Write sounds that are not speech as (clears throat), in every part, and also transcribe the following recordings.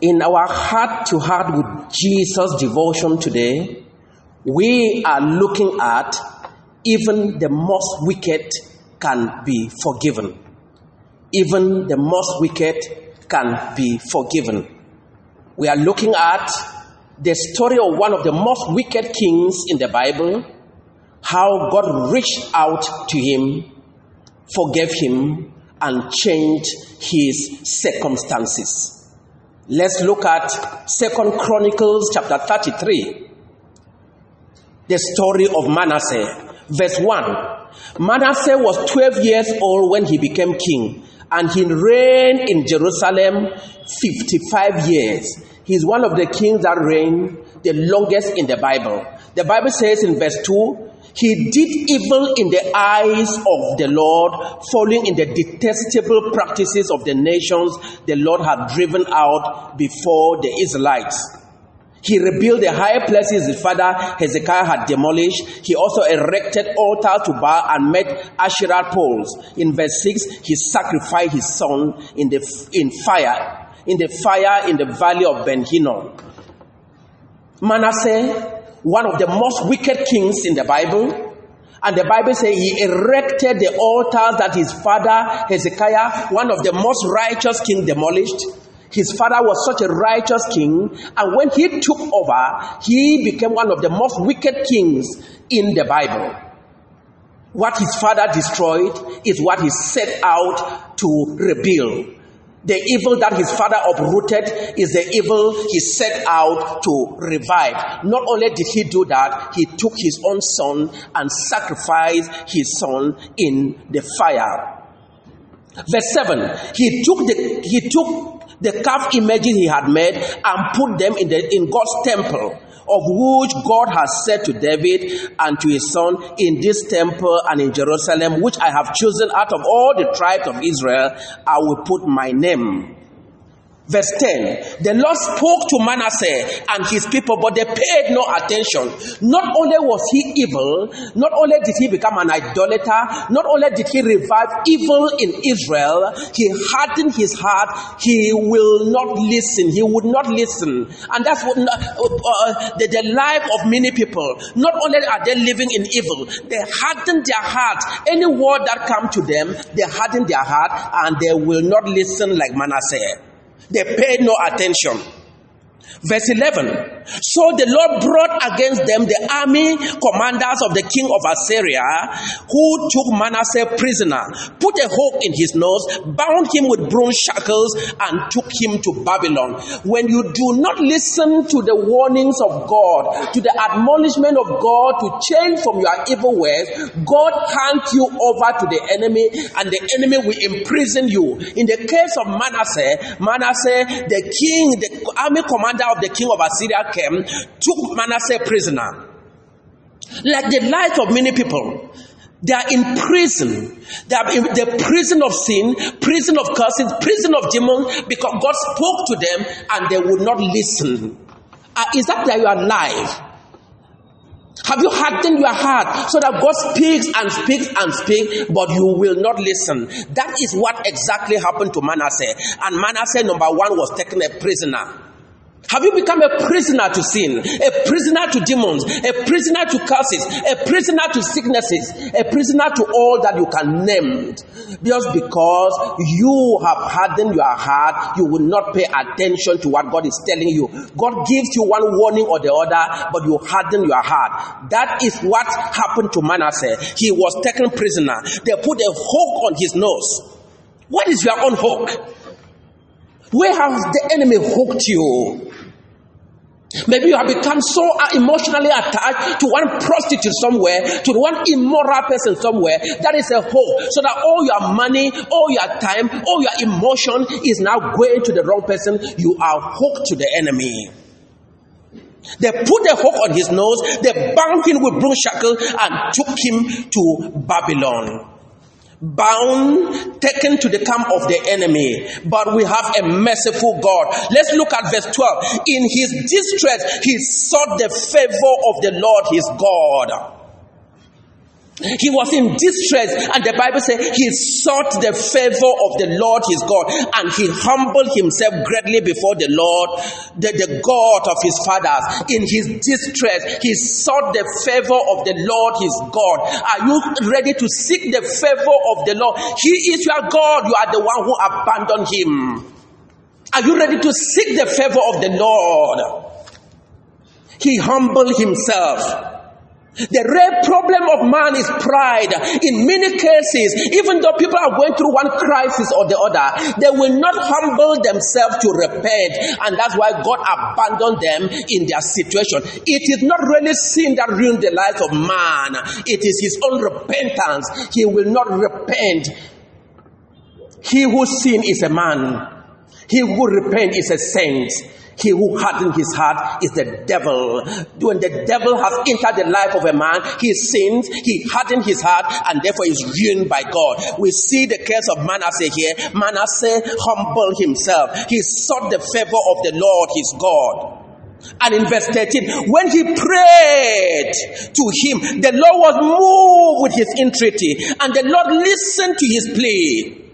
In our heart to heart with Jesus devotion today, we are looking at even the most wicked can be forgiven. Even the most wicked can be forgiven. We are looking at the story of one of the most wicked kings in the Bible, how God reached out to him, forgave him, and changed his circumstances. Let's look at Second Chronicles chapter 33. The story of Manasseh. Verse 1. Manasseh was 12 years old when he became king, and he reigned in Jerusalem 55 years. He's one of the kings that reigned the longest in the Bible. The Bible says in verse 2 he did evil in the eyes of the Lord, following in the detestable practices of the nations the Lord had driven out before the Israelites. He rebuilt the high places his father Hezekiah had demolished. He also erected altars to Baal and made Asherah poles. In verse 6, he sacrificed his son in, the, in fire, in the fire in the valley of Ben Hinnom. Manasseh one of the most wicked kings in the Bible. And the Bible says he erected the altars that his father Hezekiah, one of the most righteous king, demolished. His father was such a righteous king, and when he took over, he became one of the most wicked kings in the Bible. What his father destroyed is what he set out to rebuild. The evil that his father uprooted is the evil he set out to revive. Not only did he do that, he took his own son and sacrificed his son in the fire. Verse 7 He took the, he took the calf images he had made and put them in, the, in God's temple of which God has said to David and to his son, In this temple and in Jerusalem, which I have chosen out of all the tribes of Israel, I will put my name. Verse 10 The Lord spoke to Manasseh and his people, but they paid no attention. Not only was he evil, not only did he become an idolater, not only did he revive evil in Israel, he hardened his heart. He will not listen. He would not listen. And that's what uh, uh, the, the life of many people. Not only are they living in evil, they harden their heart. Any word that come to them, they harden their heart and they will not listen like Manasseh. They paid no attention. Verse 11 so the Lord brought against them the army commanders of the king of Assyria, who took Manasseh prisoner, put a hook in his nose, bound him with bronze shackles, and took him to Babylon. When you do not listen to the warnings of God, to the admonishment of God to change from your evil ways, God hands you over to the enemy, and the enemy will imprison you. In the case of Manasseh, Manasseh, the king, the army commander of the king of Assyria came, took Manasseh prisoner. Like the life of many people, they are in prison. They are in the prison of sin, prison of curses, prison of demons, because God spoke to them and they would not listen. Uh, is that that you are life? Have you hardened your heart so that God speaks and speaks and speaks, but you will not listen? That is what exactly happened to Manasseh. And Manasseh, number one, was taken a prisoner. Have you become a prisoner to sin, a prisoner to demons, a prisoner to curses, a prisoner to sicknesses, a prisoner to all that you can name? Just because you have hardened your heart, you will not pay attention to what God is telling you. God gives you one warning or the other, but you harden your heart. That is what happened to Manasseh. He was taken prisoner. They put a hook on his nose. What is your own hook? Where has the enemy hooked you? Maybe you have become so emotionally attached to one prostitute somewhere, to one immoral person somewhere. That is a hook. So that all your money, all your time, all your emotion is now going to the wrong person. You are hooked to the enemy. They put a hook on his nose, they bound him with broom shackles and took him to Babylon bound, taken to the camp of the enemy. But we have a merciful God. Let's look at verse 12. In his distress, he sought the favor of the Lord his God. He was in distress, and the Bible says he sought the favor of the Lord his God, and he humbled himself greatly before the Lord, the, the God of his fathers. In his distress, he sought the favor of the Lord his God. Are you ready to seek the favor of the Lord? He is your God, you are the one who abandoned him. Are you ready to seek the favor of the Lord? He humbled himself. The real problem of man is pride. In many cases, even though people are going through one crisis or the other, they will not humble themselves to repent. And that's why God abandoned them in their situation. It is not really sin that ruined the life of man, it is his own repentance. He will not repent. He who sin is a man, he who repent is a saint. He who hardens his heart is the devil. When the devil has entered the life of a man, he sins, he hardens his heart, and therefore is ruined by God. We see the case of Manasseh here. Manasseh humbled himself. He sought the favor of the Lord his God. And in verse 13, when he prayed to him, the Lord was moved with his entreaty, and the Lord listened to his plea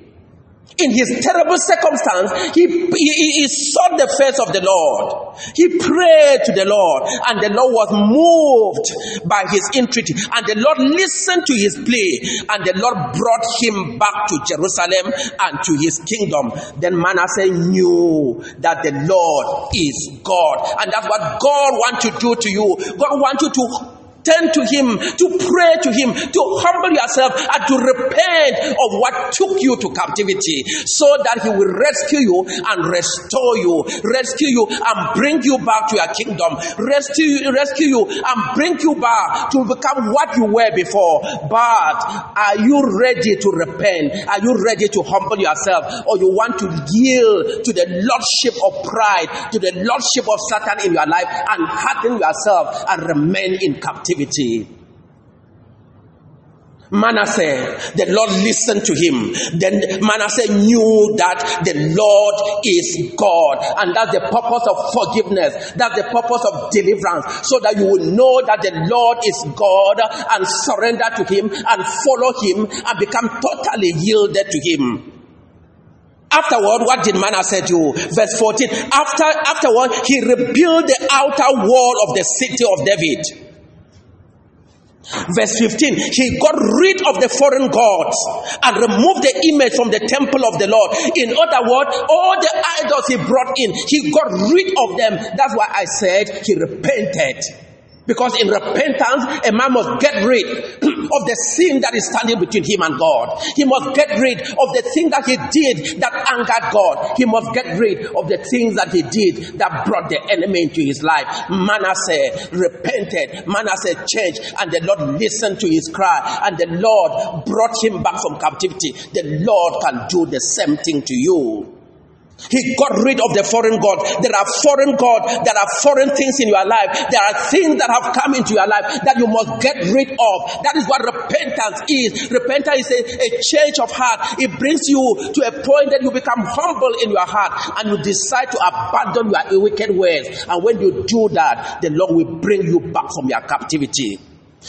in his terrible circumstance, he, he, he, sought the face of the Lord. He prayed to the Lord, and the Lord was moved by his entreaty. And the Lord listened to his plea, and the Lord brought him back to Jerusalem and to his kingdom. Then Manasseh knew that the Lord is God. And that's what God wants to do to you. God wants you to turn to Him, to pray to Him, to humble yourself, and to repent of what took you to captivity, so that He will rescue you and restore you, rescue you and bring you back to your kingdom, rescue, rescue you and bring you back to become what you were before. But are you ready to repent? Are you ready to humble yourself, or you want to yield to the lordship of pride, to the lordship of Satan in your life, and harden yourself and remain in captivity? Captivity. Manasseh, the Lord listened to him. Then Manasseh knew that the Lord is God, and that's the purpose of forgiveness. That's the purpose of deliverance, so that you will know that the Lord is God and surrender to Him and follow Him and become totally yielded to Him. Afterward, what did Manasseh do? Verse 14. After afterward, he rebuilt the outer wall of the city of David Verse 15, he got rid of the foreign gods and removed the image from the temple of the Lord. In other words, all the idols he brought in, he got rid of them. That's why I said he repented. Because in repentance, a man must get rid (clears throat) of the sin that is standing between him and God. He must get rid of the thing that he did that angered God. He must get rid of the things that he did that brought the enemy into his life. Manasseh repented, Manasseh changed, and the Lord listened to his cry, and the Lord brought him back from captivity. The Lord can do the same thing to you. He got rid of the foreign God. There are foreign God. There are foreign things in your life. There are things that have come into your life that you must get rid of. That is what repentance is. Repentance is a, a change of heart. It brings you to a point that you become humble in your heart and you decide to abandon your wicked ways. And when you do that, the Lord will bring you back from your captivity.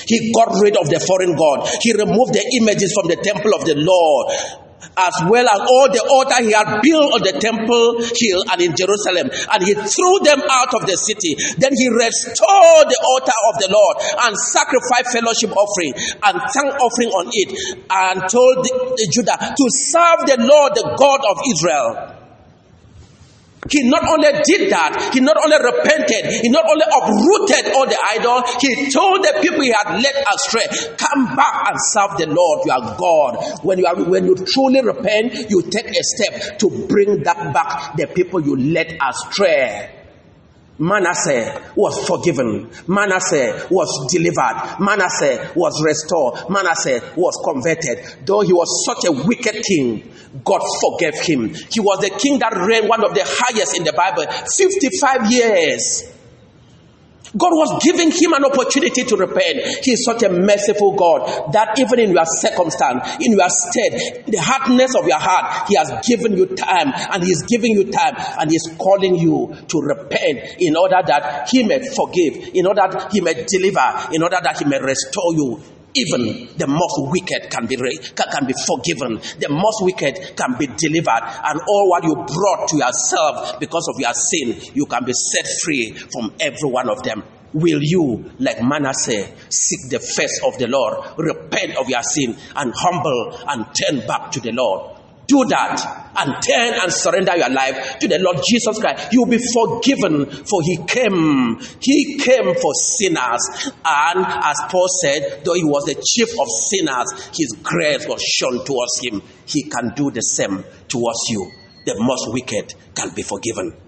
He got rid of the foreign God. He removed the images from the temple of the Lord as well as all the altar he had built on the temple hill and in Jerusalem, and he threw them out of the city. Then he restored the altar of the Lord and sacrificed fellowship offering and thank offering on it, and told Judah to serve the Lord, the God of Israel. He not only did that, he not only repented, he not only uprooted all the idols, he told the people he had led astray, come back and serve the Lord your God. When you are when you truly repent, you take a step to bring that back the people you led astray. Manasseh was forgiven. Manasseh was delivered. Manasseh was restored. Manasseh was converted. Though he was such a wicked king, God forgave him. He was the king that reigned one of the highest in the Bible, 55 years. God was giving him an opportunity to repent. He is such a merciful God that even in your circumstance, in your state, the hardness of your heart, He has given you time and He is giving you time and He is calling you to repent in order that He may forgive, in order that He may deliver, in order that He may restore you even the most wicked can be can be forgiven. The most wicked can be delivered, and all what you brought to yourself because of your sin, you can be set free from every one of them. Will you, like Manasseh, seek the face of the Lord, repent of your sin, and humble and turn back to the Lord? Do that and turn and surrender your life to the Lord Jesus Christ. You'll be forgiven, for He came. He came for sinners. And as Paul said, though He was the chief of sinners, His grace was shown towards Him. He can do the same towards you. The most wicked can be forgiven.